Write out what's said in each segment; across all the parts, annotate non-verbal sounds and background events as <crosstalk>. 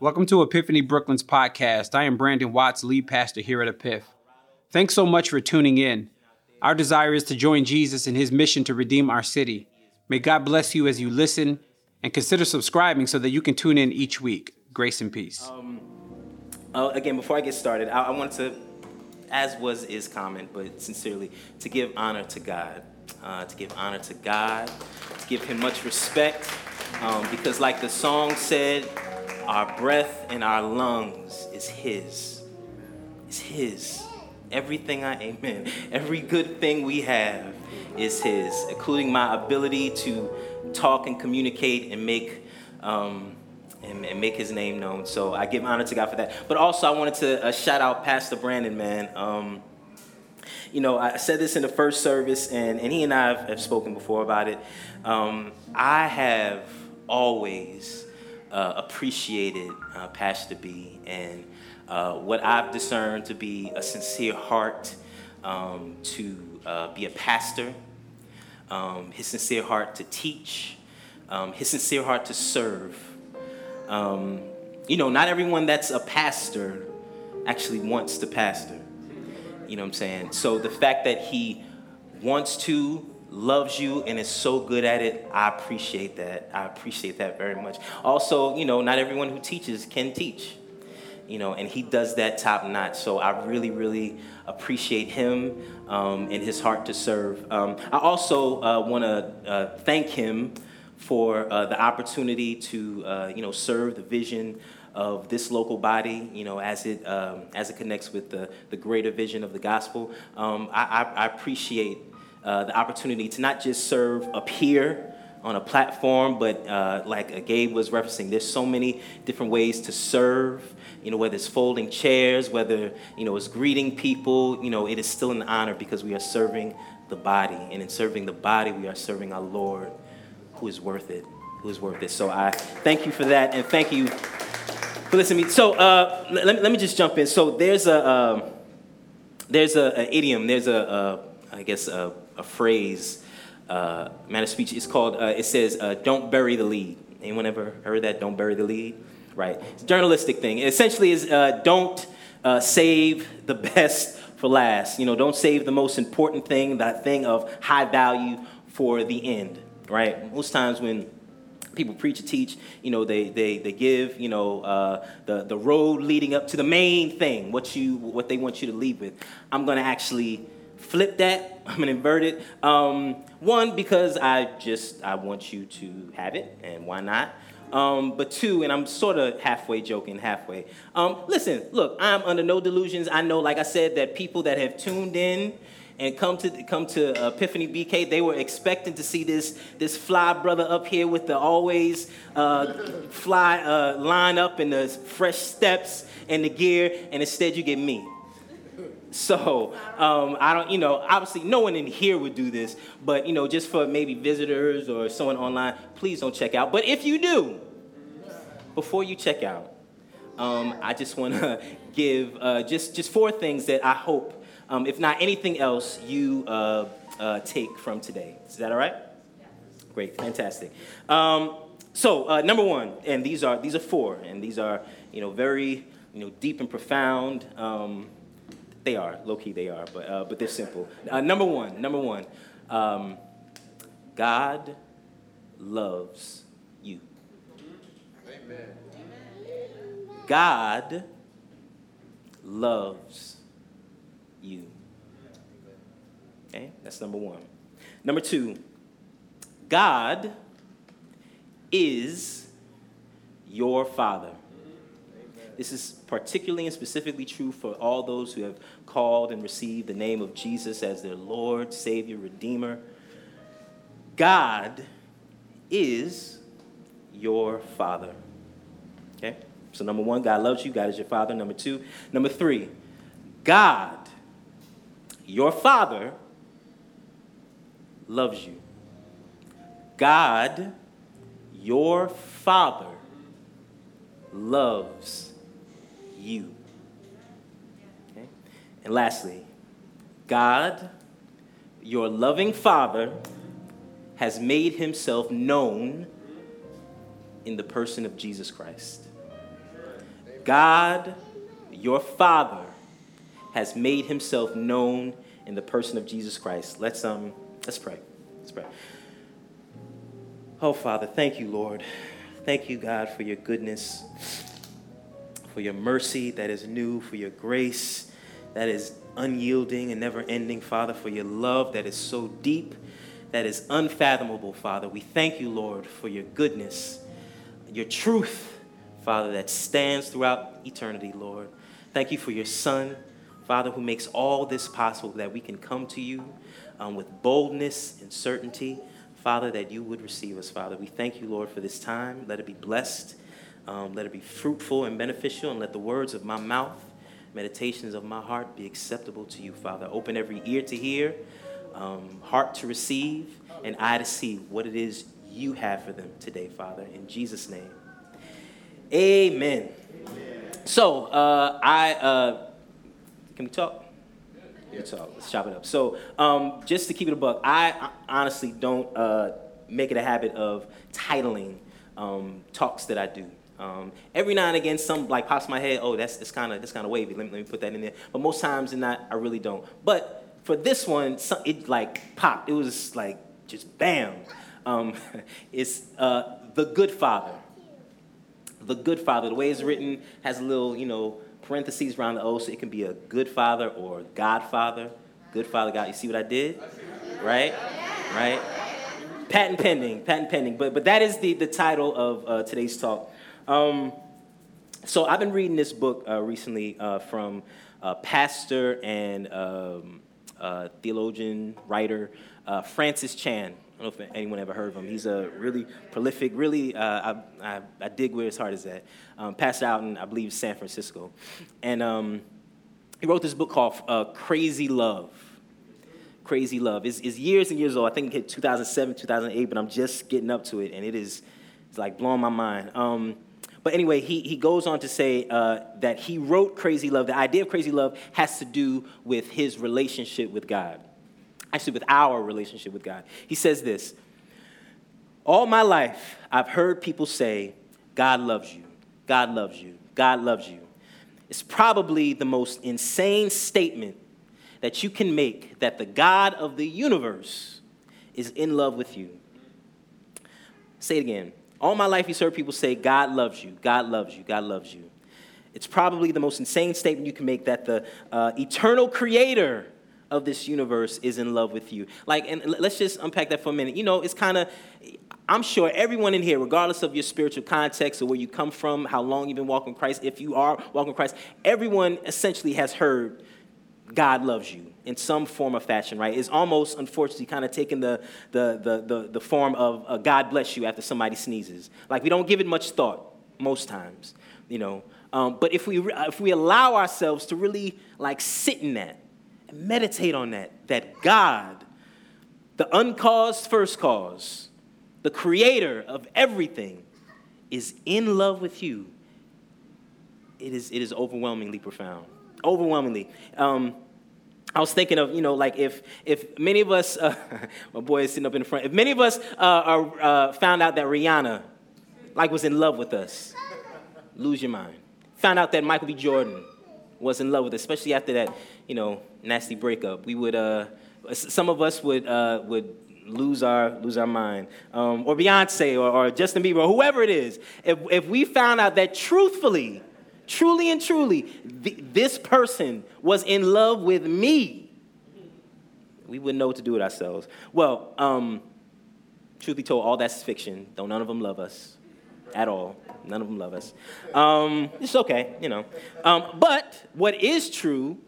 Welcome to Epiphany Brooklyn's podcast. I am Brandon Watts, lead pastor here at Epiph. Thanks so much for tuning in. Our desire is to join Jesus in his mission to redeem our city. May God bless you as you listen and consider subscribing so that you can tune in each week. Grace and peace. Um, uh, again, before I get started, I, I wanted to, as was is common, but sincerely, to give honor to God. Uh, to give honor to God, to give him much respect, um, because like the song said, our breath in our lungs is His. It's His. Everything I, amen. <laughs> Every good thing we have is His, including my ability to talk and communicate and make. Um, and, and, make his name known. So I give honor to God for that. But also, I wanted to uh, shout out Pastor Brandon, man. Um, you know, I said this in the first service, and, and he and I have, have spoken before about it. Um, I have always uh, appreciated uh, Pastor B and uh, what I've discerned to be a sincere heart um, to uh, be a pastor, um, his sincere heart to teach, um, his sincere heart to serve. Um, you know, not everyone that's a pastor actually wants to pastor. You know what I'm saying? So the fact that he wants to loves you and is so good at it. I appreciate that. I appreciate that very much. Also, you know, not everyone who teaches can teach. You know, and he does that top notch. So I really, really appreciate him um, and his heart to serve. Um, I also uh, want to uh, thank him for uh, the opportunity to, uh, you know, serve the vision of this local body, you know, as it um, as it connects with the, the greater vision of the gospel. Um, I, I, I, appreciate uh, the opportunity to not just serve up here on a platform, but uh, like Gabe was referencing, there's so many different ways to serve. You know, whether it's folding chairs, whether you know it's greeting people, you know, it is still an honor because we are serving the body, and in serving the body, we are serving our Lord, who is worth it, who is worth it. So I thank you for that, and thank you for listening to me. So uh, let, let me just jump in. So there's a um, there's a, a, idiom, there's a, a I guess a a phrase, uh, man of speech. It's called, uh, it says, uh, don't bury the lead. Anyone ever heard that? Don't bury the lead? Right. It's a journalistic thing. It essentially is uh, don't uh, save the best for last. You know, don't save the most important thing, that thing of high value for the end, right? Most times when people preach or teach, you know, they, they, they give, you know, uh, the, the road leading up to the main thing, what, you, what they want you to leave with. I'm going to actually flip that. I'm gonna invert it. Um, one, because I just I want you to have it, and why not? Um, but two, and I'm sort of halfway joking, halfway. Um, listen, look, I'm under no delusions. I know, like I said, that people that have tuned in and come to come to Epiphany BK, they were expecting to see this this fly brother up here with the always uh, fly uh, line up and the fresh steps and the gear, and instead you get me. So um, I don't, you know, obviously no one in here would do this, but you know, just for maybe visitors or someone online, please don't check out. But if you do, before you check out, um, I just want to <laughs> give uh, just just four things that I hope, um, if not anything else, you uh, uh, take from today. Is that all right? Great, fantastic. Um, so uh, number one, and these are these are four, and these are you know very you know deep and profound. They are low key. They are, but uh, but they're simple. Uh, number one. Number one. Um, God loves you. Amen. God loves you. Okay, that's number one. Number two, God is your Father. This is particularly and specifically true for all those who have called and received the name of Jesus as their Lord, Savior, Redeemer. God is your Father. Okay? So, number one, God loves you. God is your Father. Number two, number three, God, your Father, loves you. God, your Father, loves you. Okay? And lastly, God, your loving Father, has made himself known in the person of Jesus Christ. God, your Father, has made himself known in the person of Jesus Christ. Let's um let's pray. Let's pray. Oh Father, thank you, Lord. Thank you, God, for your goodness, for your mercy that is new, for your grace that is unyielding and never ending, Father, for your love that is so deep, that is unfathomable, Father. We thank you, Lord, for your goodness, your truth, Father, that stands throughout eternity, Lord. Thank you for your Son, Father, who makes all this possible that we can come to you um, with boldness and certainty, Father, that you would receive us, Father. We thank you, Lord, for this time. Let it be blessed. Um, let it be fruitful and beneficial, and let the words of my mouth meditations of my heart be acceptable to you, Father. Open every ear to hear, um, heart to receive, and eye to see what it is you have for them today, Father. In Jesus' name. Amen. Amen. So, uh, I, uh, can we talk? Yeah. talk. Let's chop it up. So, um, just to keep it a buck, I honestly don't uh, make it a habit of titling um, talks that I do. Um, every now and again, some like pops my head. Oh, that's that's kind of that's kind of wavy. Let me, let me put that in there. But most times, in that, I really don't. But for this one, some, it like popped. It was like just bam. Um, <laughs> it's uh, the Good Father. The Good Father. The way it's written has a little, you know, parentheses around the O, so it can be a Good Father or Godfather. Good Father, God. You see what I did? Right? Right? Patent pending. Patent pending. But but that is the the title of uh, today's talk. Um, so I've been reading this book uh, recently uh, from uh, pastor and um, uh, theologian, writer uh, Francis Chan. I don't know if anyone ever heard of him. He's a really prolific, really, I, I, I, dig where his heart is at. Um, pastor out in, I believe, San Francisco. And um, he wrote this book called Crazy Love. Crazy Love. It's, it's, years and years old. I think it hit 2007, 2008, but I'm just getting up to it, and it is it's like blowing my mind. Um, but anyway, he, he goes on to say uh, that he wrote Crazy Love. The idea of Crazy Love has to do with his relationship with God, actually, with our relationship with God. He says this All my life, I've heard people say, God loves you, God loves you, God loves you. It's probably the most insane statement that you can make that the God of the universe is in love with you. Say it again. All my life, he's heard people say, God loves you, God loves you, God loves you. It's probably the most insane statement you can make that the uh, eternal creator of this universe is in love with you. Like, and let's just unpack that for a minute. You know, it's kind of, I'm sure everyone in here, regardless of your spiritual context or where you come from, how long you've been walking Christ, if you are walking Christ, everyone essentially has heard God loves you in some form or fashion, right? It's almost, unfortunately, kind of taking the, the, the, the, the form of uh, God bless you after somebody sneezes. Like, we don't give it much thought most times, you know. Um, but if we, if we allow ourselves to really, like, sit in that and meditate on that, that God, the uncaused first cause, the creator of everything, is in love with you, it is, it is overwhelmingly profound. Overwhelmingly. Um, I was thinking of, you know, like if, if many of us, uh, <laughs> my boy is sitting up in the front, if many of us uh, are, uh, found out that Rihanna, like, was in love with us, lose your mind. Found out that Michael B. Jordan was in love with us, especially after that, you know, nasty breakup. We would, uh, some of us would, uh, would lose our, lose our mind. Um, or Beyonce or, or Justin Bieber or whoever it is. If, if we found out that truthfully, truly and truly, th- this person was in love with me, we wouldn't know what to do with ourselves. Well, um, truth be told, all that's fiction. Though none of them love us at all. None of them love us. Um, it's okay, you know. Um, but what is true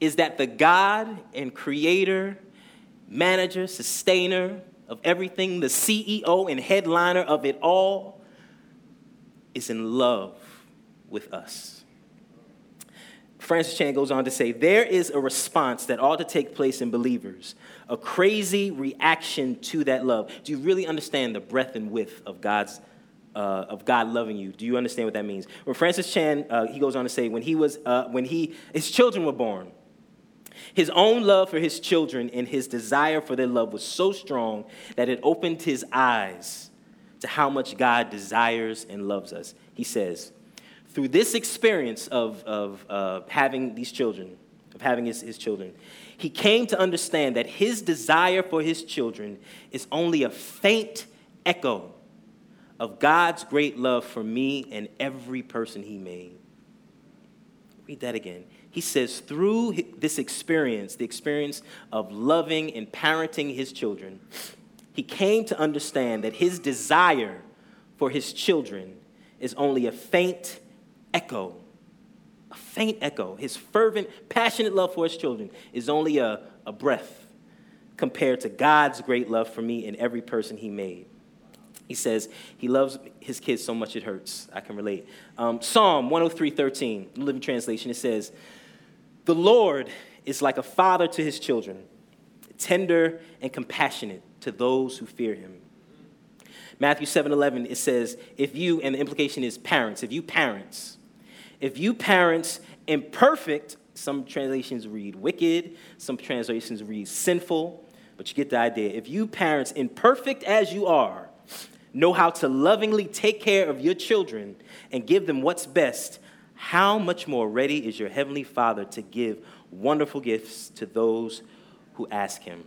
is that the God and creator, manager, sustainer of everything, the CEO and headliner of it all, is in love with us. Francis Chan goes on to say there is a response that ought to take place in believers, a crazy reaction to that love. Do you really understand the breadth and width of God's uh, of God loving you? Do you understand what that means? When Francis Chan uh, he goes on to say when he was uh, when he his children were born, his own love for his children and his desire for their love was so strong that it opened his eyes to how much God desires and loves us. He says, through this experience of, of uh, having these children, of having his, his children, he came to understand that his desire for his children is only a faint echo of God's great love for me and every person he made. Read that again. He says, through this experience, the experience of loving and parenting his children, he came to understand that his desire for his children is only a faint echo. A faint echo. His fervent, passionate love for his children is only a, a breath compared to God's great love for me and every person he made. He says he loves his kids so much it hurts. I can relate. Um, Psalm 103:13, Living Translation, it says, The Lord is like a father to his children, tender and compassionate to those who fear him. Matthew 7:11, it says, If you, and the implication is parents, if you parents, if you parents imperfect, some translations read wicked, some translations read sinful, but you get the idea. If you parents, imperfect as you are, know how to lovingly take care of your children and give them what's best, how much more ready is your heavenly Father to give wonderful gifts to those who ask him?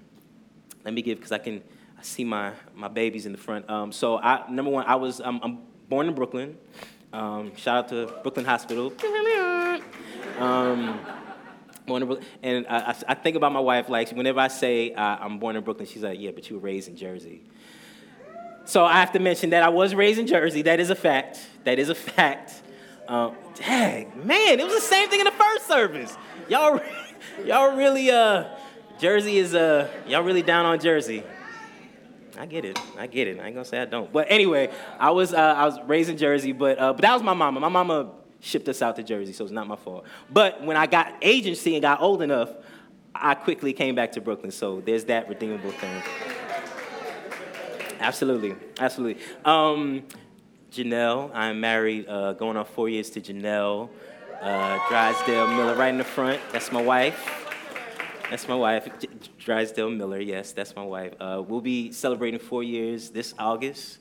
Let me give, because I can I see my, my babies in the front. Um, so, I, number one, I was um, I'm born in Brooklyn. Um, shout out to Brooklyn Hospital. Um. And I, I, think about my wife, like, whenever I say uh, I'm born in Brooklyn, she's like, yeah, but you were raised in Jersey. So I have to mention that I was raised in Jersey. That is a fact. That is a fact. Um, dang, man, it was the same thing in the first service. Y'all, <laughs> y'all really, uh, Jersey is, uh, y'all really down on Jersey. I get it. I get it. I ain't gonna say I don't. But anyway, I was, uh, I was raised in Jersey, but, uh, but that was my mama. My mama shipped us out to Jersey, so it's not my fault. But when I got agency and got old enough, I quickly came back to Brooklyn. So there's that redeemable thing. Absolutely, absolutely. Um, Janelle, I'm married, uh, going on four years to Janelle uh, Drysdale Miller, right in the front. That's my wife. That's my wife, Drysdale Miller. Yes, that's my wife. Uh, we'll be celebrating four years this August,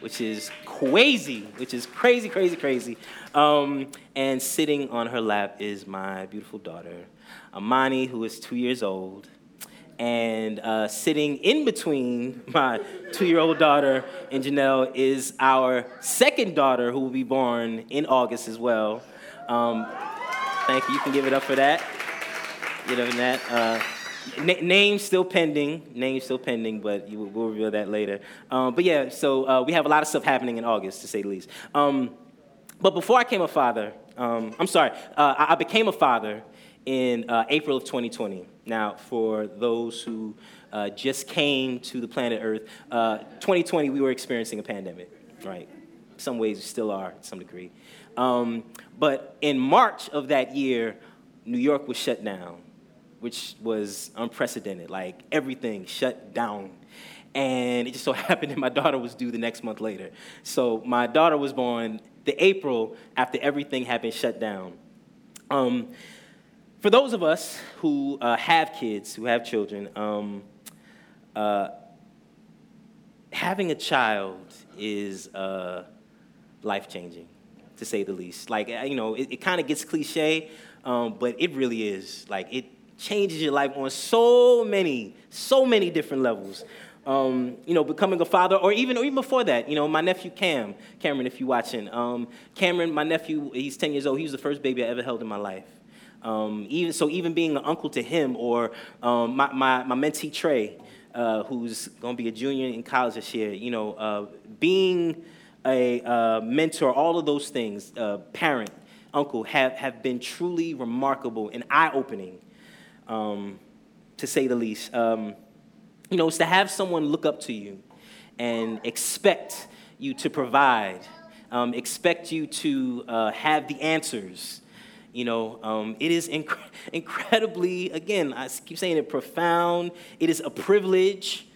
which is crazy, which is crazy, crazy, crazy. Um, and sitting on her lap is my beautiful daughter, Amani, who is two years old and uh, sitting in between <laughs> my two-year-old daughter and Janelle is our second daughter, who will be born in August as well. Um, thank you. You can give it up for that. You know that. Uh, name still pending. Name still pending, but you, we'll reveal that later. Um, but yeah, so uh, we have a lot of stuff happening in August, to say the least. Um, but before I became a father, um, I'm sorry, uh, I became a father in uh, April of 2020. Now, for those who uh, just came to the planet Earth, uh, 2020 we were experiencing a pandemic, right? Some ways we still are to some degree. Um, but in March of that year, New York was shut down, which was unprecedented. Like everything shut down. And it just so <laughs> happened that my daughter was due the next month later. So my daughter was born the April after everything had been shut down. Um, for those of us who uh, have kids, who have children, um, uh, having a child is uh, life changing, to say the least. Like, uh, you know, it, it kind of gets cliche, um, but it really is. Like, it changes your life on so many, so many different levels. Um, you know, becoming a father, or even, or even before that, you know, my nephew Cam, Cameron, if you're watching, um, Cameron, my nephew, he's 10 years old. He was the first baby I ever held in my life. Um, even so, even being an uncle to him, or um, my, my, my mentee Trey, uh, who's going to be a junior in college this year, you know, uh, being a uh, mentor, all of those things, uh, parent, uncle, have, have been truly remarkable and eye opening, um, to say the least. Um, you know, it's to have someone look up to you and expect you to provide, um, expect you to uh, have the answers. You know, um, it is inc- <laughs> incredibly, again, I keep saying it, profound. It is a privilege,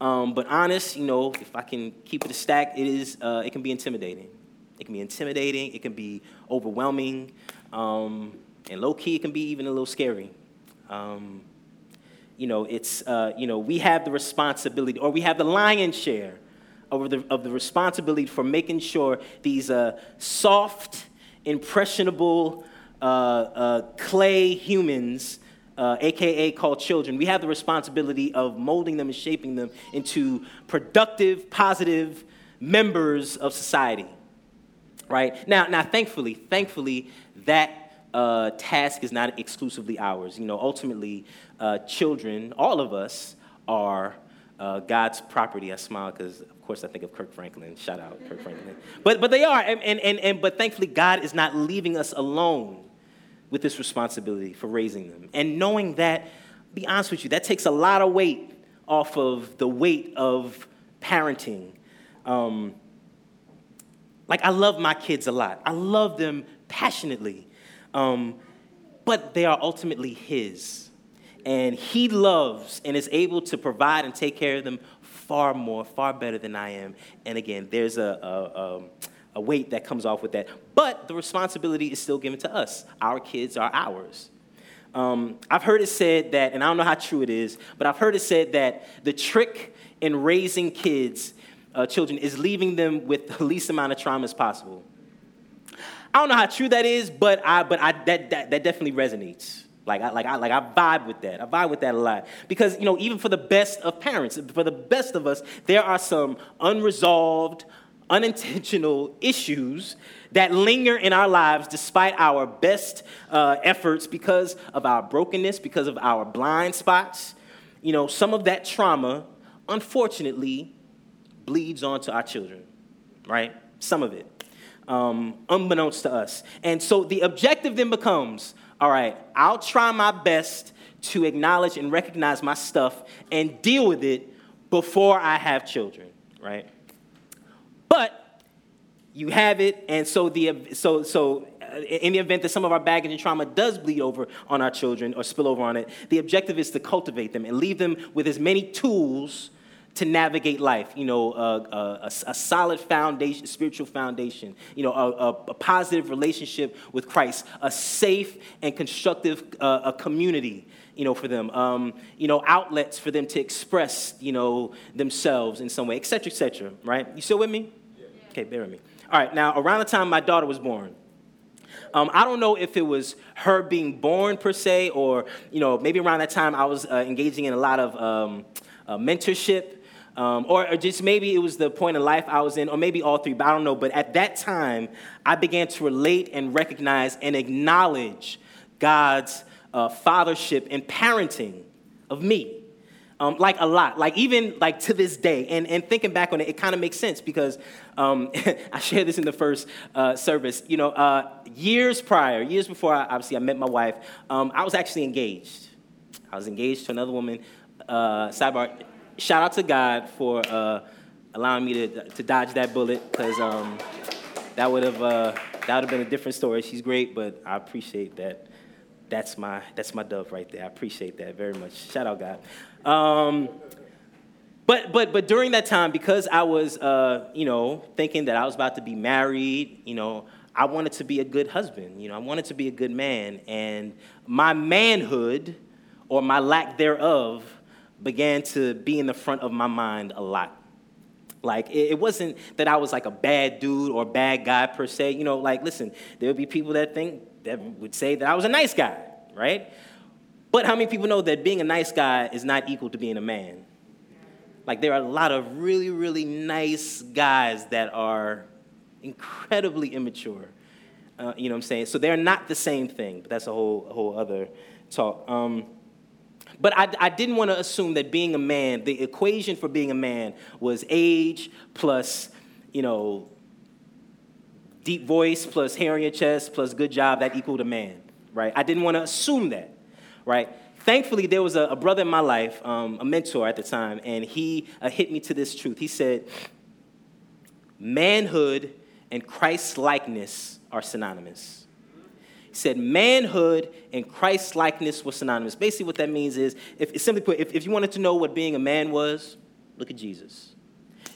um, but honest. You know, if I can keep it a stack, it is. Uh, it can be intimidating. It can be intimidating. It can be overwhelming, um, and low key, it can be even a little scary. Um, you know, it's uh, you know we have the responsibility, or we have the lion's share of the of the responsibility for making sure these uh, soft impressionable uh, uh, clay humans, uh, AKA called children, we have the responsibility of molding them and shaping them into productive, positive members of society. Right? Now, now thankfully, thankfully, that uh, task is not exclusively ours. You know, ultimately, uh, children, all of us, are uh, God's property. I smile because, of course, I think of Kirk Franklin. Shout out Kirk Franklin. <laughs> But, but they are, and, and, and, and, but thankfully, God is not leaving us alone with this responsibility for raising them. And knowing that, be honest with you, that takes a lot of weight off of the weight of parenting. Um, like, I love my kids a lot, I love them passionately. Um, but they are ultimately His. And He loves and is able to provide and take care of them far more, far better than I am. And again, there's a, a, a, a weight that comes off with that. But the responsibility is still given to us. Our kids are ours. Um, I've heard it said that, and I don't know how true it is, but I've heard it said that the trick in raising kids, uh, children, is leaving them with the least amount of trauma as possible. I don't know how true that is, but I but I that that, that definitely resonates. Like I like I like I vibe with that. I vibe with that a lot because you know even for the best of parents, for the best of us, there are some unresolved, unintentional <laughs> issues that linger in our lives despite our best uh, efforts because of our brokenness, because of our blind spots. You know, some of that trauma, unfortunately, bleeds onto our children, right? Some of it um, unbeknownst to us. And so the objective then becomes all right, I'll try my best to acknowledge and recognize my stuff and deal with it before I have children, right? But you have it, and so the so so uh, in the event that some of our baggage and trauma does bleed over on our children or spill over on it, the objective is to cultivate them and leave them with as many tools to navigate life. You know, uh, uh, a, a, solid foundation, spiritual foundation. You know, a, a, a, positive relationship with Christ, a safe and constructive uh, a community. You know, for them, um, you know, outlets for them to express, you know, themselves in some way, et cetera, et cetera. Right? You still with me? Yeah. Okay, bear with me. All right. Now, around the time my daughter was born. Um, I don't know if it was her being born per se, or you know, maybe around that time I was uh, engaging in a lot of um, uh, mentorship um, or, or, just maybe it was the point in life I was in, or maybe all three, but I don't know. But at that time, I began to relate and recognize and acknowledge God's uh, fathership and parenting of me. Um, like a lot, like even like to this day, and, and thinking back on it, it kind of makes sense because um, <laughs> I shared this in the first uh, service. You know, uh, years prior, years before I, obviously I met my wife, um, I was actually engaged. I was engaged to another woman. Uh, sidebar, shout out to God for uh, allowing me to, to dodge that bullet because um, that would have uh, that would have been a different story. She's great, but I appreciate that. That's my that's my dove right there. I appreciate that very much. Shout out God. Um, but but but during that time, because I was uh, you know thinking that I was about to be married, you know. I wanted to be a good husband, you know, I wanted to be a good man, and my manhood or my lack thereof began to be in the front of my mind a lot. Like, it, wasn't that I was like a bad dude or bad guy per se. You know, like, listen, there would be people that think, that would say that I was a nice guy, right? But how many people know that being a nice guy is not equal to being a man? Like, there are a lot of really, really nice guys that are incredibly immature. Uh, you know what I'm saying? So they're not the same thing, but that's a whole, whole other talk. Um, but I, I didn't want to assume that being a man, the equation for being a man was age plus, you know, deep voice plus hair on your chest plus good job that equaled a man, right? I didn't want to assume that, right? Thankfully, there was a, a brother in my life, um, a mentor at the time, and he uh, hit me to this truth. He said, manhood and Christ likeness are synonymous said manhood and Christ likeness was synonymous. Basically, what that means is, if simply put, if, if you wanted to know what being a man was, look at Jesus.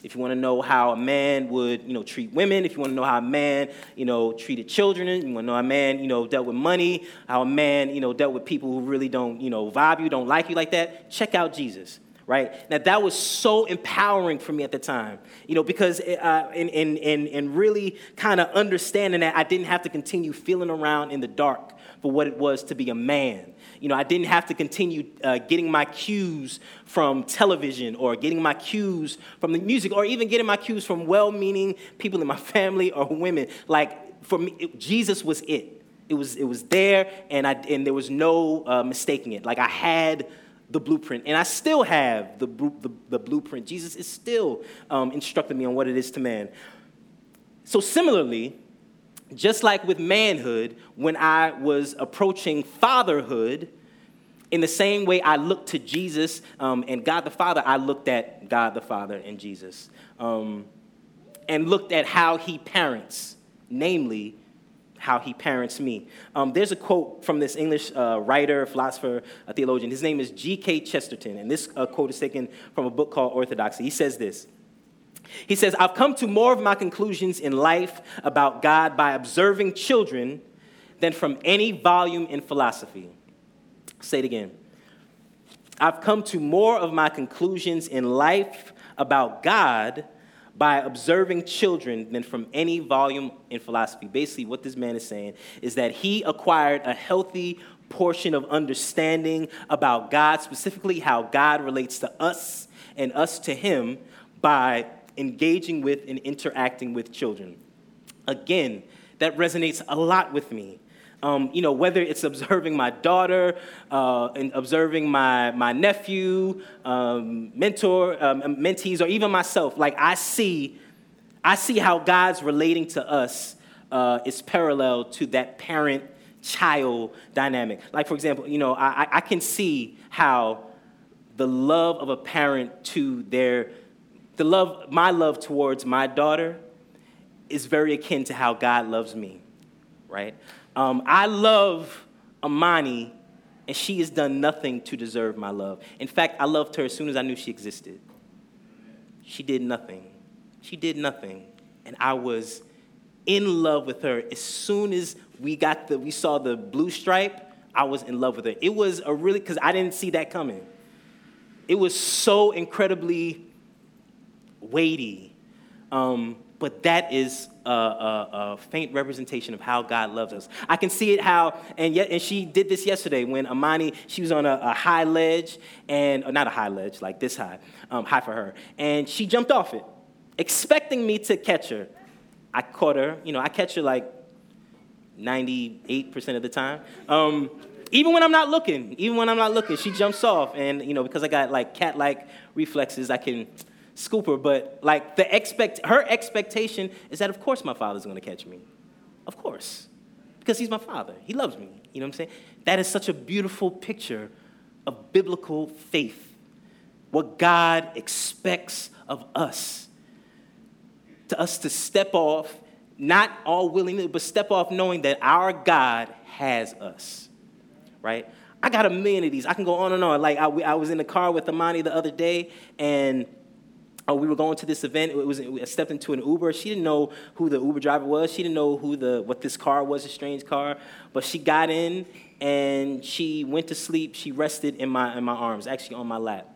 If you want to know how a man would, you know, treat women, if you want to know how a man, you know, treated children, you want to know how a man, you know, dealt with money, how a man, you know, dealt with people who really don't, you know, vibe you, don't like you like that, check out Jesus, right? Now that was so empowering for me at the time, you know, because uh, in, in, in, in really kind of understanding that I didn't have to continue feeling around in the dark for what it was to be a man. You know, I didn't have to continue uh, getting my cues from television or getting my cues from the music or even getting my cues from well-meaning people in my <laughs> family or women. Like for me, it, Jesus was it. It was, it was there, and, I, and there was no uh, mistaking it. Like I had the blueprint. And I still have the, the, the blueprint. Jesus is still um, instructing me on what it is to man. So, similarly, just like with manhood, when I was approaching fatherhood, in the same way I looked to Jesus um, and God the Father, I looked at God the Father and Jesus um, and looked at how he parents, namely how he parents me. Um, there's a quote from this English uh, writer, philosopher, a theologian. His name is G.K. Chesterton, and this uh, quote is taken from a book called Orthodoxy. He says this. He says, I've come to more of my conclusions in life about God by observing children than from any volume in philosophy. Say it again. I've come to more of my conclusions in life about God by observing children than from any volume in philosophy. Basically, what this man is saying is that he acquired a healthy portion of understanding about God, specifically how God relates to us and us to him by engaging with and interacting with children. Again, that resonates a lot with me um, you know, whether it's observing my daughter uh, and observing my, my nephew, um, mentor, um, mentees, or even myself, like I see, I see how God's relating to us uh, is parallel to that parent child dynamic. Like, for example, you know, I, I can see how the love of a parent to their, the love, my love towards my daughter is very akin to how God loves me, right? Um, I love Amani, and she has done nothing to deserve my love. In fact, I loved her as soon as I knew she existed. She did nothing. She did nothing. And I was in love with her. As soon as we got the, we saw the blue stripe, I was in love with her. It was a really, because I didn't see that coming. It was so incredibly weighty. Um, but that is a, a, a, faint representation of how God loves us. I can see it how, and yet, and she did this yesterday when Amani, she was on a, a high ledge, and not a high ledge, like this high, um, high for her, and she jumped off it, expecting me to catch her. I caught her, you know, I catch her like 98% of the time. Um, even when I'm not looking, even when I'm not looking, she jumps off, and you know, because I got like cat-like reflexes, I can scooper, but like the expect her expectation is that of course my father's gonna catch me. Of course. Because he's my father. He loves me. You know what I'm saying? That is such a beautiful picture of biblical faith. What God expects of us. To us to step off, not all willingly, but step off knowing that our God has us. Right? I got a million of these. I can go on and on. Like I, I was in the car with Amani the other day, and oh, we were going to this event. It was I stepped into an Uber. She didn't know who the Uber driver was. She didn't know who the what this car was, a strange car. But she got in and she went to sleep. She rested in my in my arms, actually on my lap.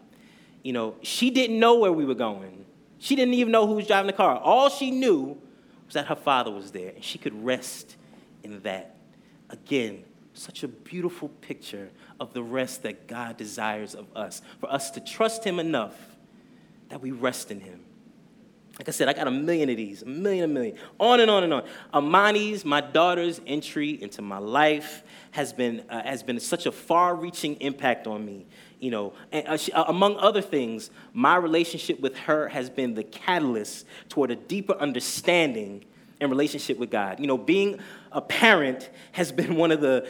You know, she didn't know where we were going. She didn't even know who was driving the car. All she knew was that her father was there, and she could rest in that. Again, such a beautiful picture of the rest that God desires of us, for us to trust Him enough that we rest in him. Like I said, I got a million of these, a million, a million, on and on and on. Amani's, my daughter's entry into my life has been, uh, has been such a far reaching impact on me. You know, and, uh, she, uh, among other things, my relationship with her has been the catalyst toward a deeper understanding and relationship with God. You know, being a parent has been one of the,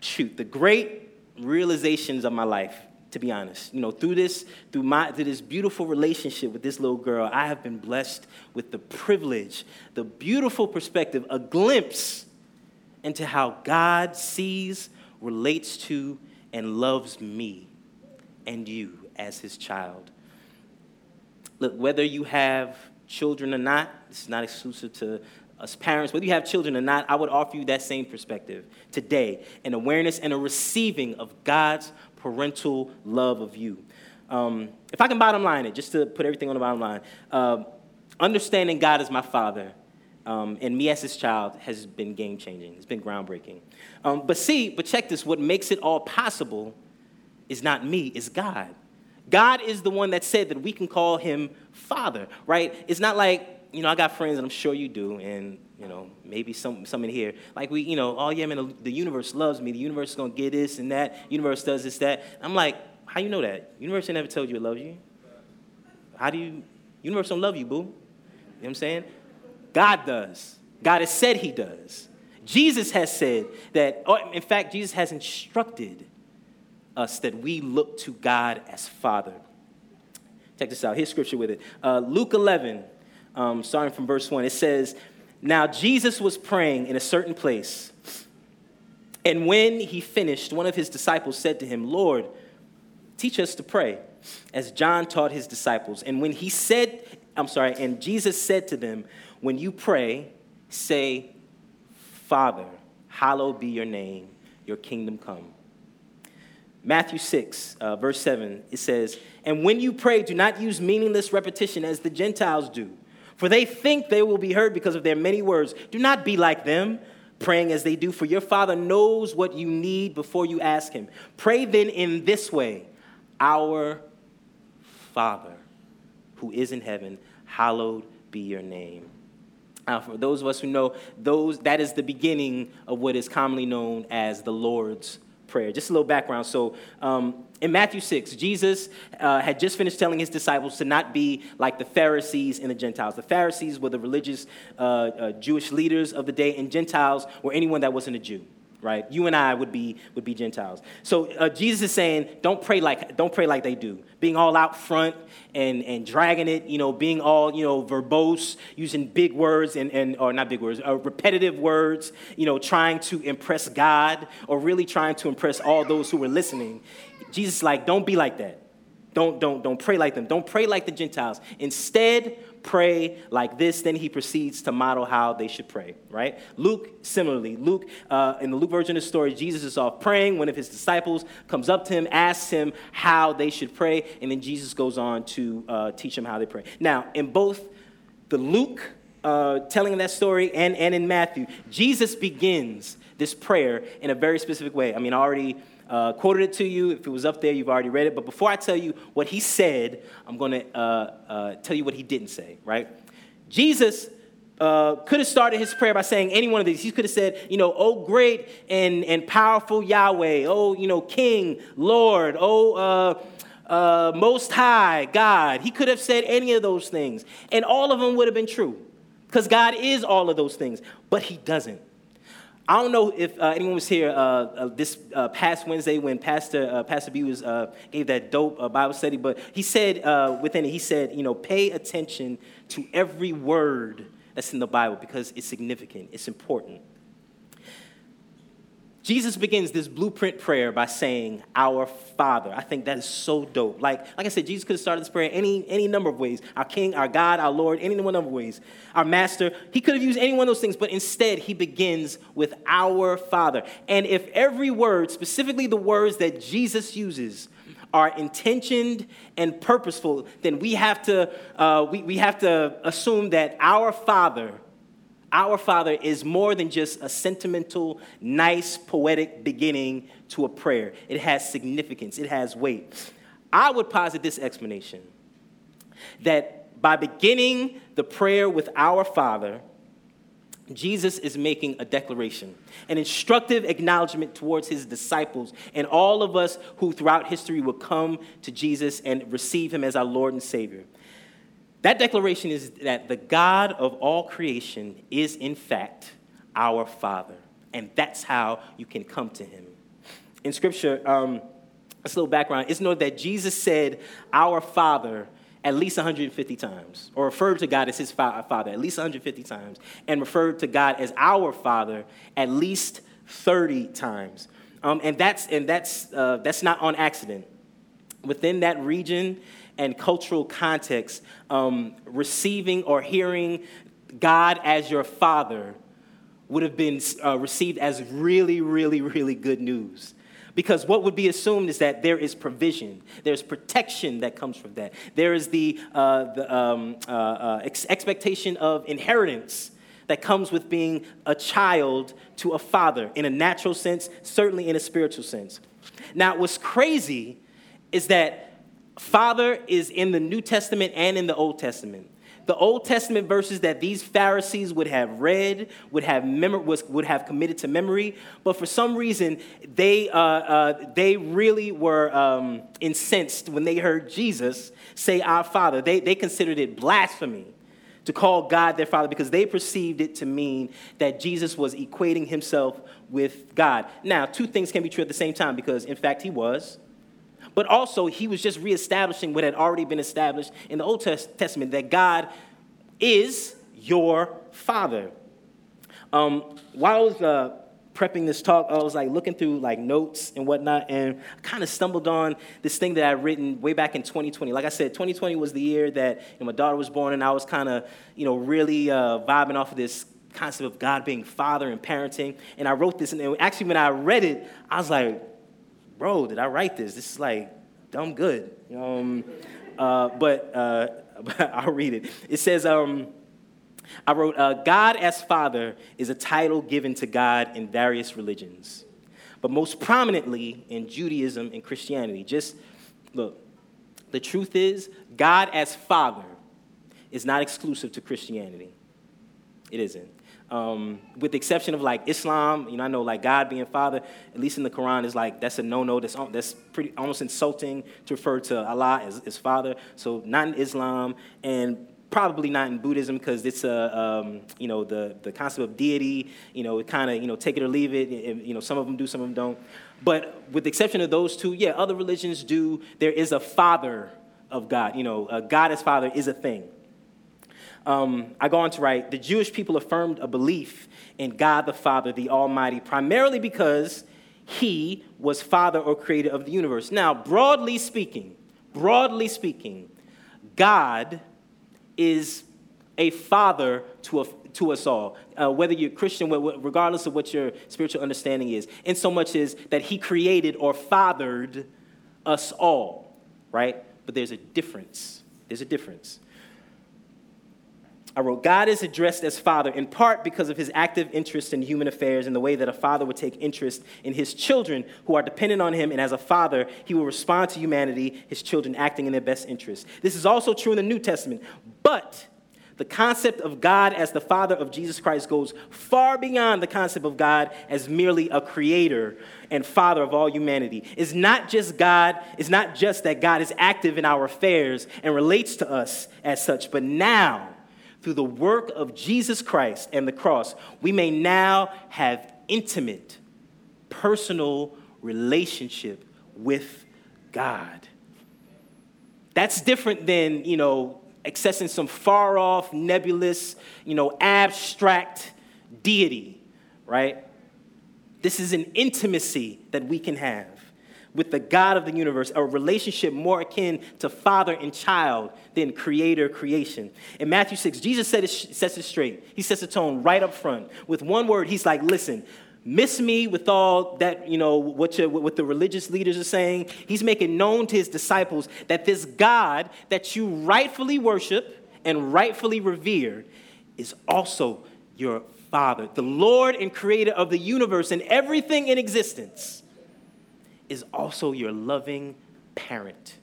shoot, the great realizations of my life to be honest. You know, through this, through my through this beautiful relationship with this little girl, I have been blessed with the privilege, the beautiful perspective, a glimpse into how God sees, relates to, and loves me and you as his child. Look, whether you have children or not, this is not exclusive to us parents, whether you have children or not, I would offer you that same perspective today an awareness and a receiving of God's parental love of you. Um, if I can bottom line it, just to put everything on the bottom line, uh, understanding God as my father um, and me as his child has been game changing. It's been groundbreaking. Um, but see, but check this what makes it all possible is not me, it's God. God is the one that said that we can call him Father, right? It's not like, you know, I got friends, and I'm sure you do, and, you know, maybe some, some in here. Like, we, you know, oh, yeah, man, the, universe loves me. The universe is to get this and that. Universe does this, that. I'm like, how you know that? Universe never told you it loves you. How do you, universe don't love you, boo. You know what I'm saying? God does. God has said he does. Jesus has said that, in fact, Jesus has instructed us that we look to God as Father. Check this out. Here's scripture with it. Uh, Luke 11, um, starting from verse 1, it says, Now Jesus was praying in a certain place. And when he finished, one of his disciples said to him, Lord, teach us to pray, as John taught his disciples. And when he said, I'm sorry, and Jesus said to them, When you pray, say, Father, hallowed be your name, your kingdom come. Matthew 6, uh, verse 7, it says, And when you pray, do not use meaningless repetition as the Gentiles do, for they think they will be heard because of their many words. Do not be like them, praying as they do, for your Father knows what you need before you ask Him. Pray then in this way Our Father, who is in heaven, hallowed be your name. Now, for those of us who know, those, that is the beginning of what is commonly known as the Lord's prayer. Just a little background. So, um, in Matthew 6, Jesus uh, had just finished telling his disciples to not be like the Pharisees and the Gentiles. The Pharisees were the religious uh, uh, Jewish leaders of the day, and Gentiles were anyone that wasn't a Jew right? You and I would be would be Gentiles. So uh, Jesus is saying, don't pray like don't pray like they do, being all out front and and dragging it, you know, being all you know verbose, using big words and and or not big words, uh, repetitive words, you know, trying to impress God or really trying to impress all those who were listening. Jesus like, don't be like that. Don't don't don't pray like them. Don't pray like the Gentiles. Instead pray like this. Then he proceeds to model how they should pray, right? Luke, similarly, Luke, uh, in the Luke version of the story, Jesus is off praying. One of his disciples comes up to him, asks him how they should pray, and then Jesus goes on to uh, teach them how they pray. Now, in both the Luke uh, telling that story and, and in Matthew, Jesus begins this prayer in a very specific way. I mean, I already uh, quoted it to you. If it was up there, you've already read it. But before I tell you what he said, I'm going to uh, uh, tell you what he didn't say, right? Jesus uh, could have started his prayer by saying any one of these. He could have said, you know, oh, great and, and powerful Yahweh. Oh, you know, King, Lord. Oh, uh, uh, Most High, God. He could have said any of those things. And all of them would have been true because God is all of those things. But he doesn't. I don't know if uh, anyone was here uh, uh, this uh, past Wednesday when Pastor uh, Pastor B was gave that dope Bible study, but he said within it, he said, you know, pay attention to every word that's in the Bible because it's significant, it's important. Jesus begins this blueprint prayer by saying, Our Father. I think that is so dope. Like, like I said, Jesus could have started this prayer any, any number of ways. Our King, our God, our Lord, any number of ways. Our Master. He could have used any one of those things, but instead he begins with our Father. And if every word, specifically the words that Jesus uses, are intentioned and purposeful, then we have to, uh, we, we have to assume that our Father our Father is more than just a sentimental, nice, poetic beginning to a prayer. It has significance, it has weight. I would posit this explanation that by beginning the prayer with our Father, Jesus is making a declaration, an instructive acknowledgement towards his disciples and all of us who throughout history will come to Jesus and receive him as our Lord and Savior. That declaration is that the God of all creation is, in fact, our Father. And that's how you can come to him. In Scripture, um, a little background. It's known that Jesus said, Our Father, at least 150 times, or referred to God as his Father at least 150 times, and referred to God as our Father at least 30 times. Um, and that's, and that's, uh, that's not on accident. Within that region and cultural context, um, receiving or hearing God as your father would have been uh, received as really, really, really good news. Because what would be assumed is that there is provision, there's protection that comes from that. There is the, uh, the um, uh, uh, ex- expectation of inheritance that comes with being a child to a father in a natural sense, certainly in a spiritual sense. Now, what's crazy is that father is in the New Testament and in the Old Testament the Old Testament verses that these Pharisees would have read, would have, mem- was, would have committed to memory, but for some reason, they, uh, uh, they really were um, incensed when they heard Jesus say, Our Father. They, they considered it blasphemy to call God their Father because they perceived it to mean that Jesus was equating himself with God. Now, two things can be true at the same time because, in fact, he was but also he was just reestablishing what had already been established in the Old Testament that God is your father. Um, while I was uh, prepping this talk, I was like looking through like notes and whatnot, and kind of stumbled on this thing that I'd written way back in 2020. Like I said, 2020 was the year that you know, my daughter was born, and I was kind of you know really uh, vibing off of this concept of God being father and parenting. And I wrote this, and actually when I read it, I was like, bro, did I write this? This is like dumb good. Um, uh, but uh, <laughs> I'll read it. It says, um, I wrote, uh, God as Father is a title given to God in various religions, but most prominently in Judaism and Christianity. Just look, the truth is, God as Father is not exclusive to Christianity. It isn't. Um, with the exception of like Islam, you know, I know like God being Father, at least in the Quran, is like that's a no-no. That's that's pretty almost insulting to refer to Allah as, as Father. So not in Islam and probably not in Buddhism because it's a um, you know the the concept of deity. You know, it kind of you know take it or leave it. You know, some of them do, some of them don't. But with the exception of those two, yeah, other religions do. There is a Father of God. You know, God as Father is a thing um, I go on to write the Jewish people affirmed a belief in God the Father, the Almighty, primarily because he was father or creator of the universe. Now, broadly speaking, broadly speaking, God is a father to, a, to us all, uh, whether you're Christian, regardless of what your spiritual understanding is, in so much as that he created or fathered us all, right? But there's a difference. There's a difference. I wrote, God is addressed as Father in part because of his active interest in human affairs and the way that a father would take interest in his children who are dependent on him. And as a father, he will respond to humanity, his children acting in their best interest. This is also true in the New Testament. But the concept of God as the Father of Jesus Christ goes far beyond the concept of God as merely a creator and Father of all humanity. It's not just God, it's not just that God is active in our affairs and relates to us as such, but now, through the work of Jesus Christ and the cross, we may now have intimate, personal relationship with God. That's different than, you know, accessing some far off, nebulous, you know, abstract deity, right? This is an intimacy that we can have with the God of the universe, a relationship more akin to father and child than creator creation. In Matthew 6, Jesus it, sets it straight. He sets the tone right up front. With one word, he's like, listen, miss me with all that, you know, what, you, what the religious leaders are saying. He's making known to his disciples that this God that you rightfully worship and rightfully revere is also your Father, the Lord and creator of the universe and everything in existence is also your loving parent.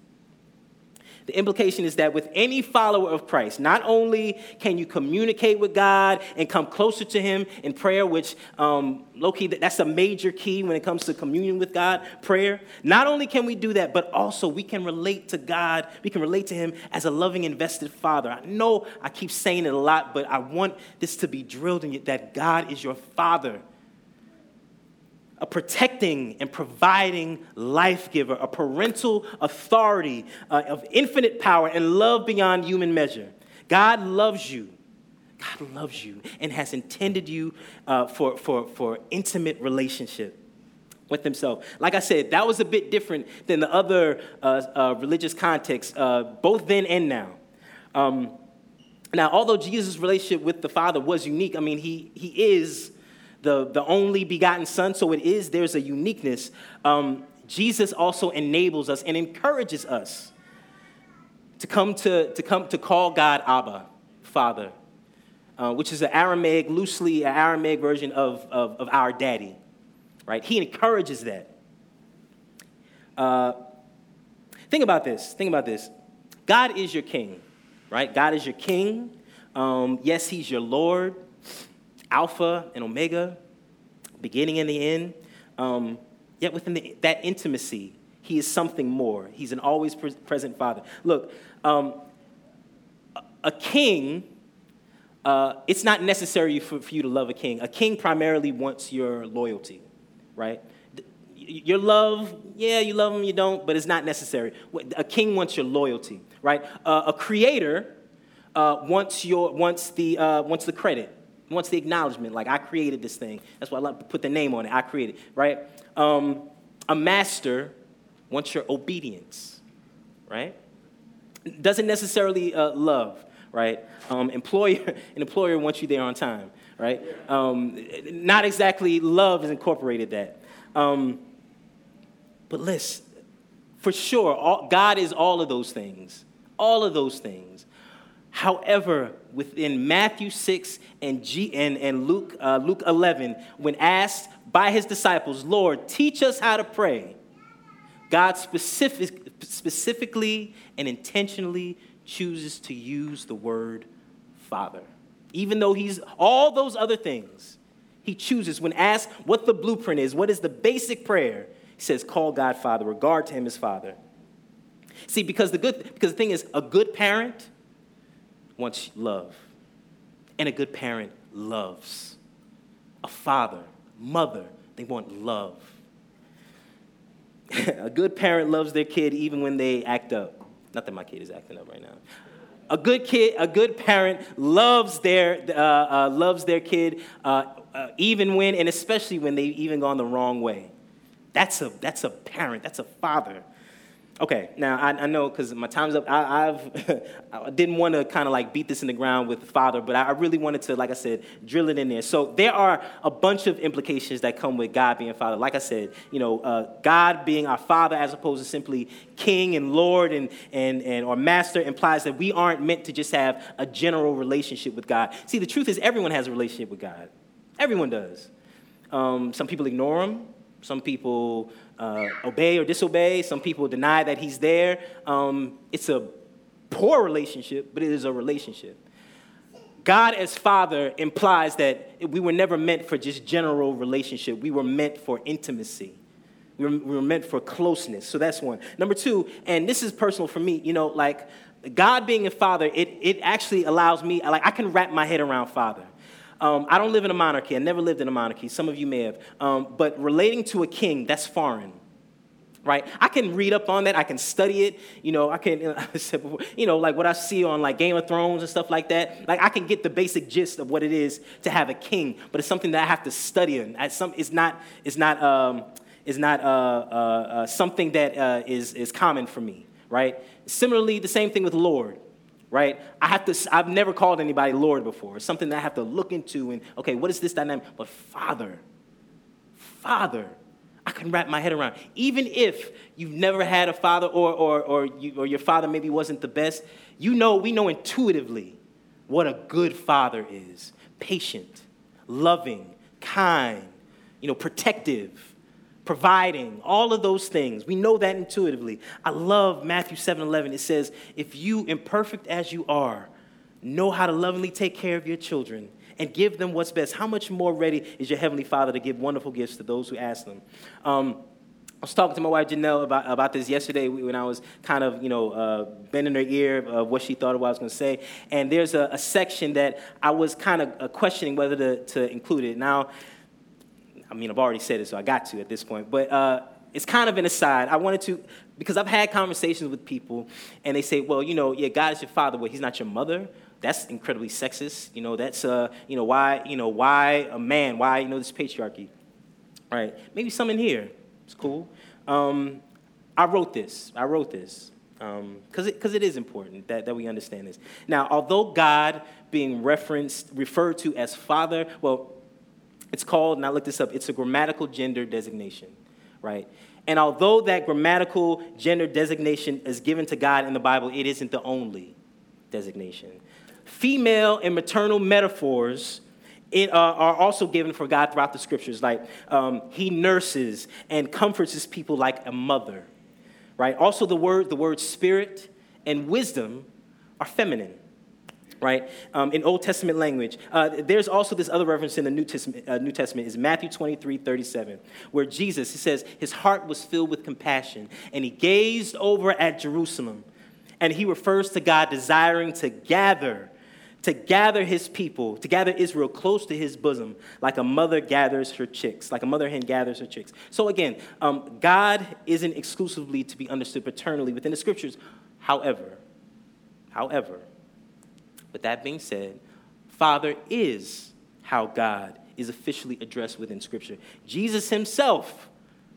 The implication is that with any follower of Christ, not only can you communicate with God and come closer to Him in prayer, which, um, low key, that's a major key when it comes to communion with God, prayer. Not only can we do that, but also we can relate to God, we can relate to Him as a loving, invested Father. I know I keep saying it a lot, but I want this to be drilled in you that God is your Father a protecting and providing life giver, a parental authority uh, of infinite power and love beyond human measure. God loves you. God loves you and has intended you uh, for, for, for intimate relationship with himself. Like I said, that was a bit different than the other uh, uh religious contexts, uh, both then and now. Um, now, although Jesus' relationship with the Father was unique, I mean, he, he is the, the only begotten Son, so it is, there's a uniqueness. Um, Jesus also enables us and encourages us to come to, to come to call God Abba, Father, uh, which is an Aramaic, loosely an Aramaic version of, of, of our daddy, right? He encourages that. Uh, think about this. Think about this. God is your king, right? God is your king. Um, yes, he's your Lord, Alpha and Omega, beginning and the end. Um, yet within the, that intimacy, he is something more. He's an always present father. Look, um, a king, uh, it's not necessary for, for you to love a king. A king primarily wants your loyalty, right? Your love, yeah, you love him, you don't, but it's not necessary. A king wants your loyalty, right? Uh, a creator uh, wants, your, wants, the, uh, wants the credit, wants the acknowledgement. Like, I created this thing. That's why I to put the name on it. I created, right? Um, a master wants your obedience, right? Doesn't necessarily uh, love, right? Um, employer, <laughs> an employer wants you there on time, right? Um, not exactly love has incorporated that. Um, but listen, for sure, all, God is all of those things, all of those things. However, within Matthew 6 and, G, and, and Luke, uh, Luke 11, when asked by his disciples, Lord, teach us how to pray, God specific, specifically and intentionally chooses to use the word Father. Even though he's all those other things, he chooses, when asked what the blueprint is, what is the basic prayer, he says, Call God Father, regard to him as Father. See, because the good because the thing is, a good parent wants love. And a good parent loves. A father, mother, they want love. <laughs> a good parent loves their kid even when they act up. Not that my kid is acting up right now. A good kid, a good parent loves their uh, uh, loves their kid uh, uh even when and especially when they've even gone the wrong way. That's a that's a parent. That's a father. Okay, now I, I know because my time's up. I, I've <laughs> I didn't want to kind of like beat this in the ground with the father, but I really wanted to, like I said, drill it in there. So there are a bunch of implications that come with God being father. Like I said, you know, uh, God being our father as opposed to simply king and lord and, and, and or master implies that we aren't meant to just have a general relationship with God. See, the truth is everyone has a relationship with God. Everyone does. Um, some people ignore him. Some people uh, obey or disobey. Some people deny that he's there. Um, it's a poor relationship, but it is a relationship. God as Father implies that we were never meant for just general relationship. We were meant for intimacy. We were, we were meant for closeness. So that's one. Number two, and this is personal for me, you know, like God being a father, it, it actually allows me, like, I can wrap my head around father. Um, I don't live in a monarchy. I never lived in a monarchy. Some of you may have. Um, but relating to a king, that's foreign. Right? I can read up on that. I can study it. You know, I can, <laughs> you know, like what I see on like Game of Thrones and stuff like that. Like I can get the basic gist of what it is to have a king, but it's something that I have to study. And it's not, it's not, um, it's not uh, uh, uh, something that uh, is is common for me. Right? Similarly, the same thing with Lord right? I have to, I've never called anybody Lord before. It's something that I have to look into and, okay, what is this dynamic? But Father, Father, I can wrap my head around. Even if you've never had a father or, or, or, you, or your father maybe wasn't the best, you know, we know intuitively what a good father is patient, loving, kind, you know, protective providing, all of those things. We know that intuitively. I love Matthew 7 11. It says, If you, imperfect as you are, know how to lovingly take care of your children and give them what's best, how much more ready is your Heavenly Father to give wonderful gifts to those who ask them? Um, I was talking to my wife Janelle about, about this yesterday when I was kind of, you know, uh, bending her ear of what she thought of what I was going to say. And there's a, a, section that I was kind of uh, questioning whether to, to include it. Now, I mean, I've already said it, so I got to at this point. But uh, it's kind of an aside. I wanted to, because I've had conversations with people, and they say, well, you know, yeah, God is your father, but he's not your mother. That's incredibly sexist. You know, that's, uh, you know, why, you know, why a man? Why, you know, this patriarchy? Right, maybe some in here. It's cool. Um, I wrote this. I wrote this because um, it, cause it is important that, that we understand this. Now, although God being referenced, referred to as Father, well, It's called, and I looked this up, it's a grammatical gender designation, right? And although that grammatical gender designation is given to God in the Bible, it isn't the only designation. Female and maternal metaphors it, uh, are also given for God throughout the scriptures. Like um, he nurses and comforts his people like a mother, right? Also, the word, the word spirit and wisdom are feminine right? Um, in Old Testament language. Uh, there's also this other reference in the New Testament, uh, New Testament is Matthew 23, 37, where Jesus, he says, his heart was filled with compassion, and he gazed over at Jerusalem, and he refers to God desiring to gather, to gather his people, to gather Israel close to his bosom, like a mother gathers her chicks, like a mother hen gathers her chicks. So again, um, God isn't exclusively to be understood paternally within the scriptures. However, however, but that being said, Father is how God is officially addressed within Scripture. Jesus himself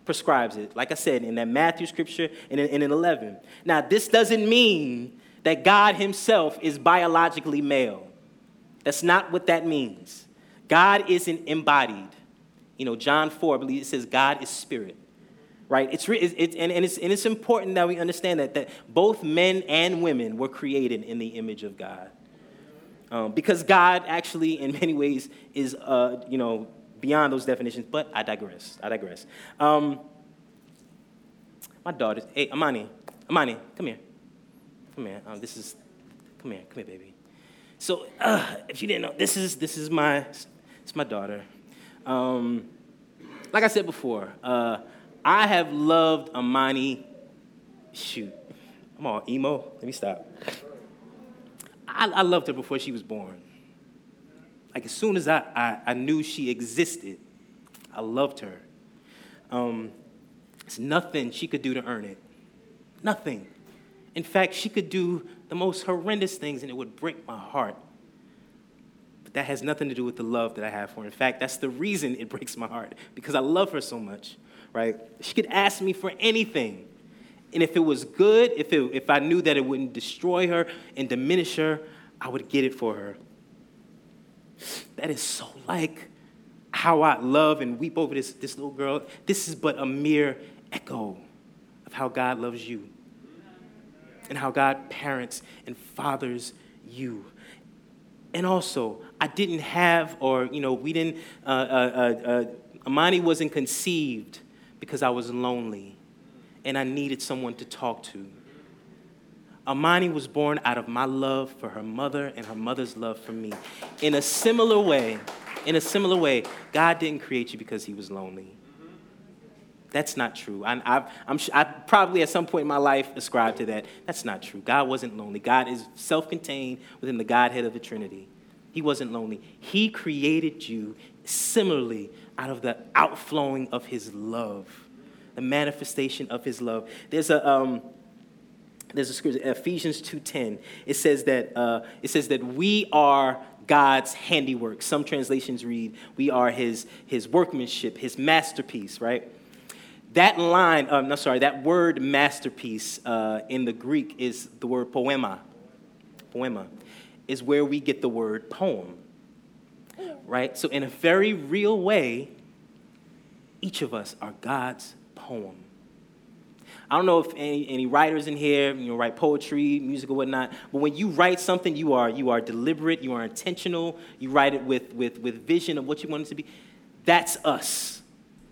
prescribes it, like I said, in that Matthew scripture and in, in 11. Now, this doesn't mean that God himself is biologically male. That's not what that means. God isn't embodied. You know, John 4, I believe it says God is spirit. Right? It's, it's, and, and, it's, and it's important that we understand that, that both men and women were created in the image of God. Um, because God actually, in many ways, is, uh, you know, beyond those definitions, but I digress. I digress. Um, my daughter, hey, Amani, Amani, come here. Come here. Um, this is, come here, come here, baby. So, uh, if you didn't know, this is, this is my, it's my daughter. Um, like I said before, uh, I have loved Amani, shoot, I'm all emo. Let me stop. I, I loved her before she was born. Like as soon as I, I, I knew she existed, I loved her. Um, it's nothing she could do to earn it. Nothing. In fact, she could do the most horrendous things and it would break my heart. But that has nothing to do with the love that I have for her. In fact, that's the reason it breaks my heart because I love her so much, right? She could ask me for anything and if it was good, if, it, if I knew that it wouldn't destroy her and diminish her, I would get it for her. That is so like how I love and weep over this, this little girl. This is but a mere echo of how God loves you and how God parents and fathers you. And also, I didn't have, or, you know, we didn't, uh, uh, uh, uh Amani wasn't conceived because I was lonely and I needed someone to talk to. Amani was born out of my love for her mother and her mother's love for me. In a similar way, in a similar way, God didn't create you because he was lonely. That's not true. I, I, I'm, I probably at some point in my life ascribed to that. That's not true. God wasn't lonely. God is self contained within the Godhead of the Trinity. He wasn't lonely. He created you similarly out of the outflowing of his love the manifestation of his love. There's a, um, there's a scripture, Ephesians 2.10. It says that, uh, it says that we are God's handiwork. Some translations read, we are his, his workmanship, his masterpiece, right? That line, um, no, sorry, that word masterpiece uh, in the Greek is the word poema. Poema is where we get the word poem, right? So, in a very real way, each of us are God's poem. I don't know if any, any writers in here, you know, write poetry, music, or whatnot, but when you write something, you are, you are deliberate, you are intentional, you write it with, with, with vision of what you want it to be. That's us.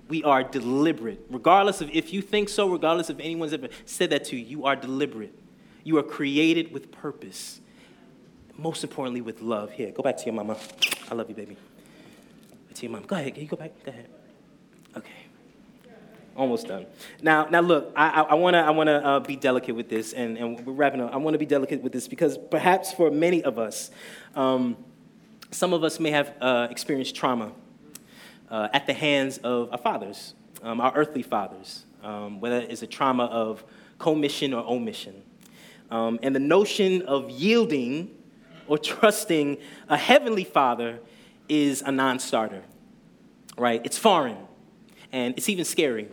We are deliberate. Regardless of if you think so, regardless if anyone's ever said that to you, you are deliberate. You are created with purpose. Most importantly, with love. Here, go back to your mama. I love you, baby. To your mom. Go ahead. Can you go back? Go ahead. Okay almost done. Now, now look, I, I, I wanna, I wanna uh, be delicate with this, and, and we're wrapping up. I wanna be delicate with this because perhaps for many of us, um, some of us may have uh, experienced trauma uh, at the hands of our fathers, um, our earthly fathers, um, whether it's a trauma of commission or omission. Um, and the notion of yielding or trusting a heavenly father is a non starter, right? It's foreign and it's even scary.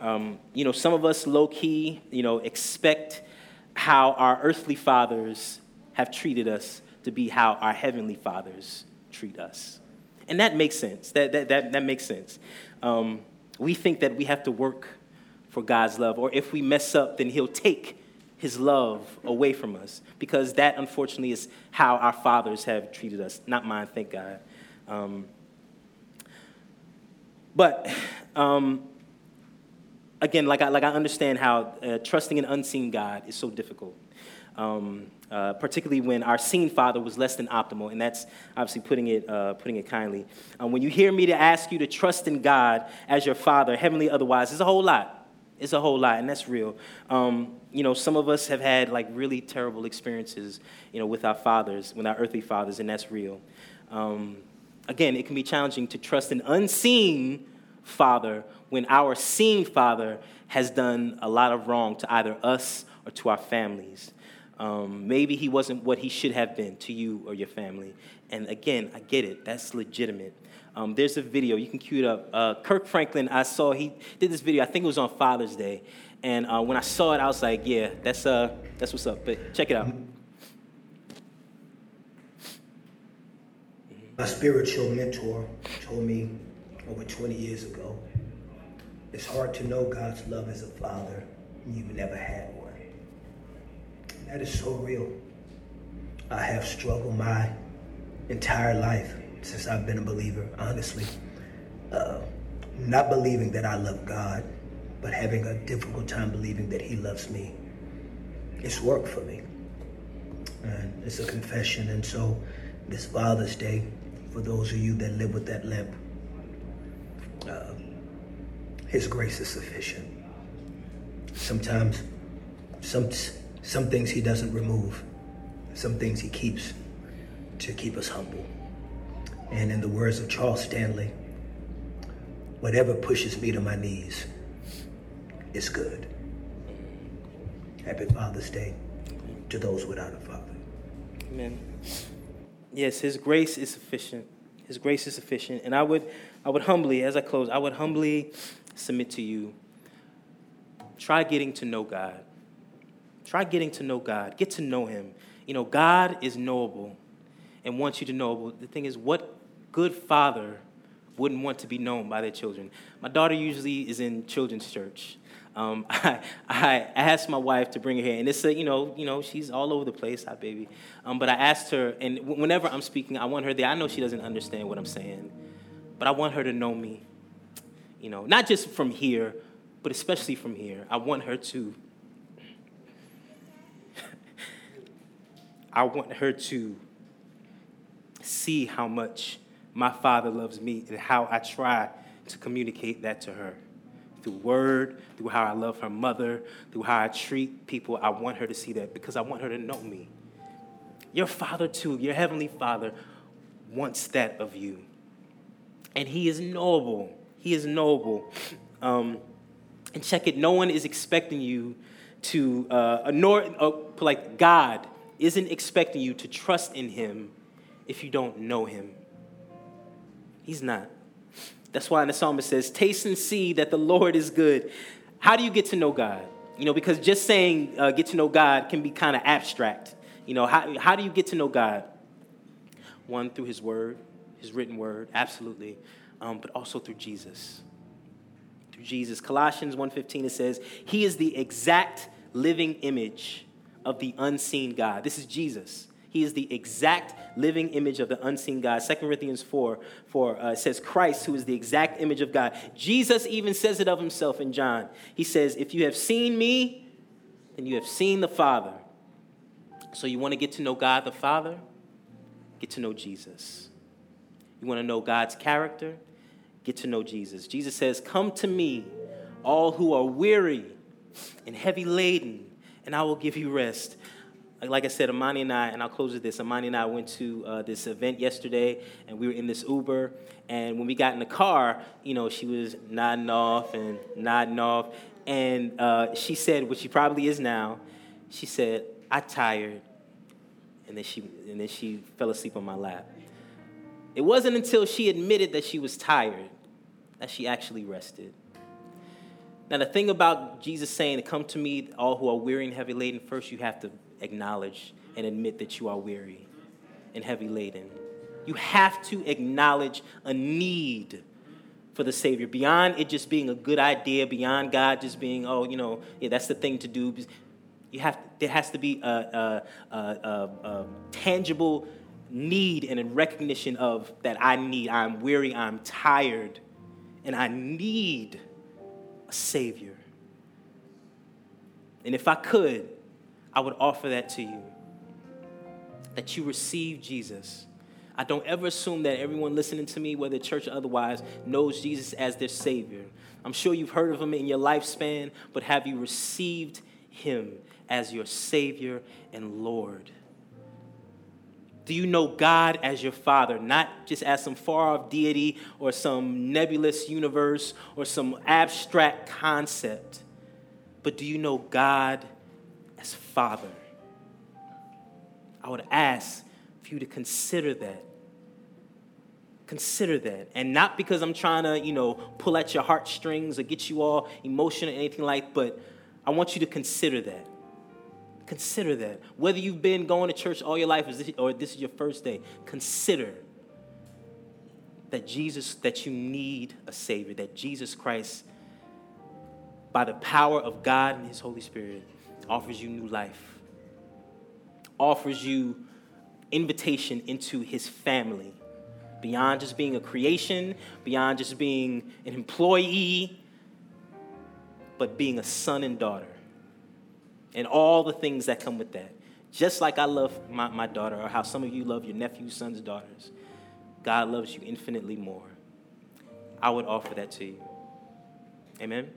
Um, you know, some of us low key, you know, expect how our earthly fathers have treated us to be how our heavenly fathers treat us. And that makes sense. That, that, that, that makes sense. Um, we think that we have to work for God's love, or if we mess up, then He'll take His love away from us, because that, unfortunately, is how our fathers have treated us. Not mine, thank God. Um, but <sighs> um, again, like I, like I understand how uh, trusting an unseen God is so difficult. Um, uh, particularly when our seen father was less than optimal, and that's obviously putting it, uh, putting it kindly. Um, when you hear me to ask you to trust in God as your father, heavenly otherwise, it's a whole lot. It's a whole lot, and that's real. Um, you know, some of us have had like really terrible experiences, you know, with our fathers, with our earthly fathers, and that's real. Um, again, it can be challenging to trust an unseen father when our seen father has done a lot of wrong to either us or to our families. Um, maybe he wasn't what he should have been to you or your family. And again, I get it, that's legitimate. Um, there's a video, you can cue it up. Uh, Kirk Franklin, I saw, he did this video, I think it was on Father's Day. And uh, when I saw it, I was like, yeah, that's, uh, that's what's up. But check it out. My spiritual mentor told me over 20 years ago it's hard to know God's love as a father and you've never had one. That is so real. I have struggled my entire life since I've been a believer, honestly. Uh, not believing that I love God, but having a difficult time believing that He loves me. It's work for me. And it's a confession. And so, this Father's Day, for those of you that live with that limp, uh, His grace is sufficient. Sometimes, some some things He doesn't remove, some things He keeps to keep us humble. And in the words of Charles Stanley, whatever pushes me to my knees is good. Happy Father's Day to those without a father. Amen. Yes, His grace is sufficient. His grace is sufficient. And I would, I would humbly, as I close, I would humbly submit to you. Try getting to know God. Try getting to know God. Get to know Him. You know, God is knowable and wants you to know. The thing is, what good father wouldn't want to be known by their children? My daughter usually is in children's church. Um, <laughs> I, I asked my wife to bring her here, and it's a, you know, you know, she's all over the place, hi baby. Um, but I asked her, and whenever I'm speaking, I want her there. I know she doesn't understand what I'm saying, but I want her to know me. You know, not just from here, but especially from here. I want her to. <laughs> I want her to see how much my Father loves me and how I try to communicate that to her through word, through how I love her mother, through how I treat people. I want her to see that because I want her to know me. Your Father, too, your Heavenly Father, wants that of you. And He is noble. He is noble. Um, and check it, no one is expecting you to, uh, nor, uh, like God isn't expecting you to trust in Him if you don't know Him. He's not. That's why in the psalmist says, Taste and see that the Lord is good. How do you get to know God? You know, because just saying uh, get to know God can be kind of abstract. You know, how, how do you get to know God? One, through His Word, His written Word, absolutely, um, but also through Jesus. Through Jesus. Colossians 1.15, it says, He is the exact living image of the unseen God. This is Jesus. He is the exact living image of the unseen God. 2 Corinthians 4, 4 uh, says, Christ, who is the exact image of God. Jesus even says it of himself in John. He says, If you have seen me, then you have seen the Father. So you want to get to know God the Father? Get to know Jesus. You want to know God's character? Get to know Jesus. Jesus says, Come to me, all who are weary and heavy laden, and I will give you rest like I said, Amani and I, and I'll close with this. Amani and I went to uh, this event yesterday, and we were in this Uber. And when we got in the car, you know, she was nodding off and nodding off. And uh, she said, what she probably is now, she said, I tired. And then, she, and then she fell asleep on my lap. It wasn't until she admitted that she was tired that she actually rested. Now, the thing about Jesus saying come to me, all who are weary and heavy laden, first you have to acknowledge and admit that you are weary and heavy laden. You have to acknowledge a need for the Savior beyond it just being a good idea, beyond God just being, oh, you know, yeah, that's the thing to do. You have, there has to be a, a, a, a tangible need and a recognition of that I need. I'm weary, I'm tired, and I need a Savior. And if I could, I would offer that to you that you receive Jesus. I don't ever assume that everyone listening to me, whether church or otherwise, knows Jesus as their Savior. I'm sure you've heard of Him in your lifespan, but have you received Him as your Savior and Lord? Do you know God as your Father, not just as some far off deity or some nebulous universe or some abstract concept, but do you know God as Father? I would ask for you to consider that. Consider that. And not because I'm trying to, you know, pull at your heartstrings or get you all emotional or anything like, but I want you to consider that. Consider that. Whether you've been going to church all your life or this is your first day, consider that Jesus, that you need a Savior, that Jesus Christ, by the power of God and His Holy Spirit, offers you new life, offers you invitation into His family, beyond just being a creation, beyond just being an employee, but being a son and daughter and all the things that come with that. Just like I love my, my daughter, or how some of you love your nephews, sons, daughters, God loves you infinitely more. I would offer that to you. Amen.